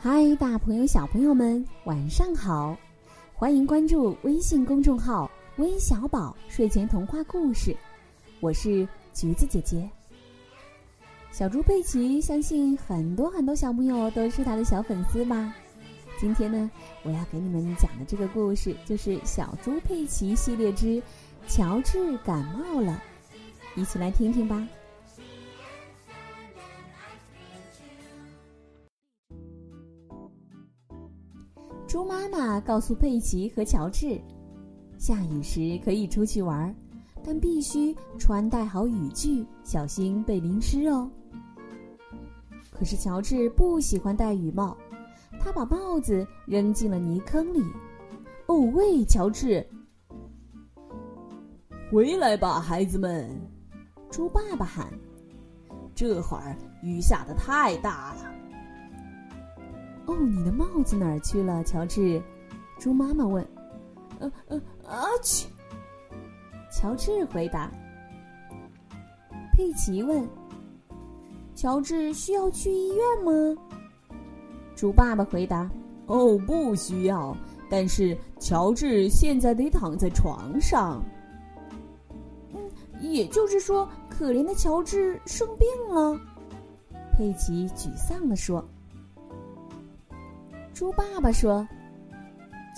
嗨，大朋友、小朋友们，晚上好！欢迎关注微信公众号“微小宝睡前童话故事”，我是橘子姐姐。小猪佩奇相信很多很多小朋友都是他的小粉丝吧？今天呢，我要给你们讲的这个故事就是《小猪佩奇系列之乔治感冒了》，一起来听听吧。猪妈妈告诉佩奇和乔治，下雨时可以出去玩，但必须穿戴好雨具，小心被淋湿哦。可是乔治不喜欢戴雨帽，他把帽子扔进了泥坑里。哦喂，乔治，回来吧，孩子们！猪爸爸喊：“这会儿雨下的太大了。”哦，你的帽子哪儿去了，乔治？猪妈妈问。呃呃啊去！乔治回答。佩奇问：“乔治需要去医院吗？”猪爸爸回答：“哦，不需要，但是乔治现在得躺在床上。”嗯，也就是说，可怜的乔治生病了。佩奇沮丧地说。猪爸爸说：“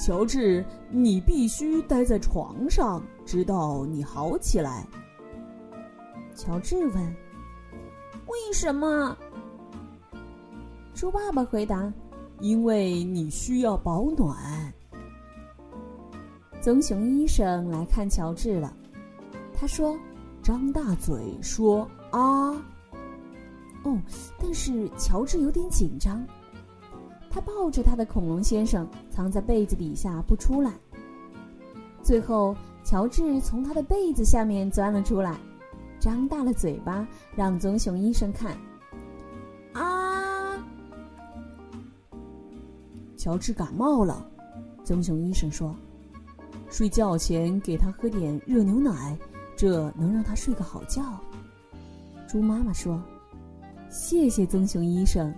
乔治，你必须待在床上，直到你好起来。”乔治问：“为什么？”猪爸爸回答：“因为你需要保暖。”棕熊医生来看乔治了，他说：“张大嘴说啊。”哦，但是乔治有点紧张。他抱着他的恐龙先生，藏在被子底下不出来。最后，乔治从他的被子下面钻了出来，张大了嘴巴让棕熊医生看。啊！乔治感冒了，棕熊医生说：“睡觉前给他喝点热牛奶，这能让他睡个好觉。”猪妈妈说：“谢谢棕熊医生，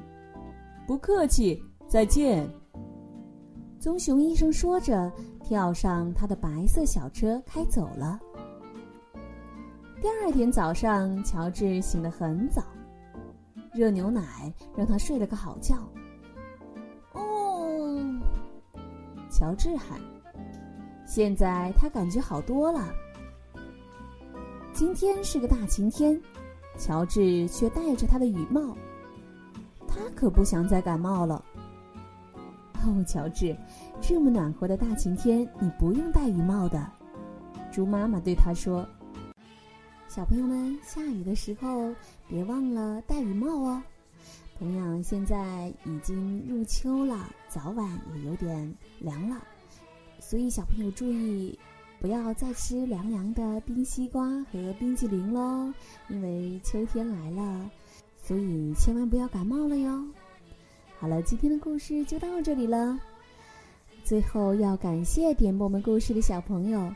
不客气。”再见。棕熊医生说着，跳上他的白色小车开走了。第二天早上，乔治醒得很早，热牛奶让他睡了个好觉。哦，乔治喊：“现在他感觉好多了。”今天是个大晴天，乔治却戴着他的雨帽。他可不想再感冒了。哦，乔治，这么暖和的大晴天，你不用戴雨帽的。猪妈妈对他说：“小朋友们，下雨的时候别忘了戴雨帽哦。同样，现在已经入秋了，早晚也有点凉了，所以小朋友注意，不要再吃凉凉的冰西瓜和冰激凌喽，因为秋天来了，所以千万不要感冒了哟。”好了，今天的故事就到这里了。最后要感谢点播我们故事的小朋友：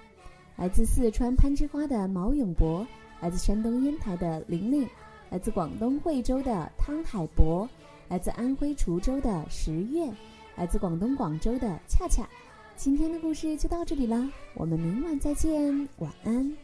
来自四川攀枝花的毛永博，来自山东烟台的玲玲，来自广东惠州的汤海博，来自安徽滁州的十月，来自广东广州的恰恰。今天的故事就到这里了，我们明晚再见，晚安。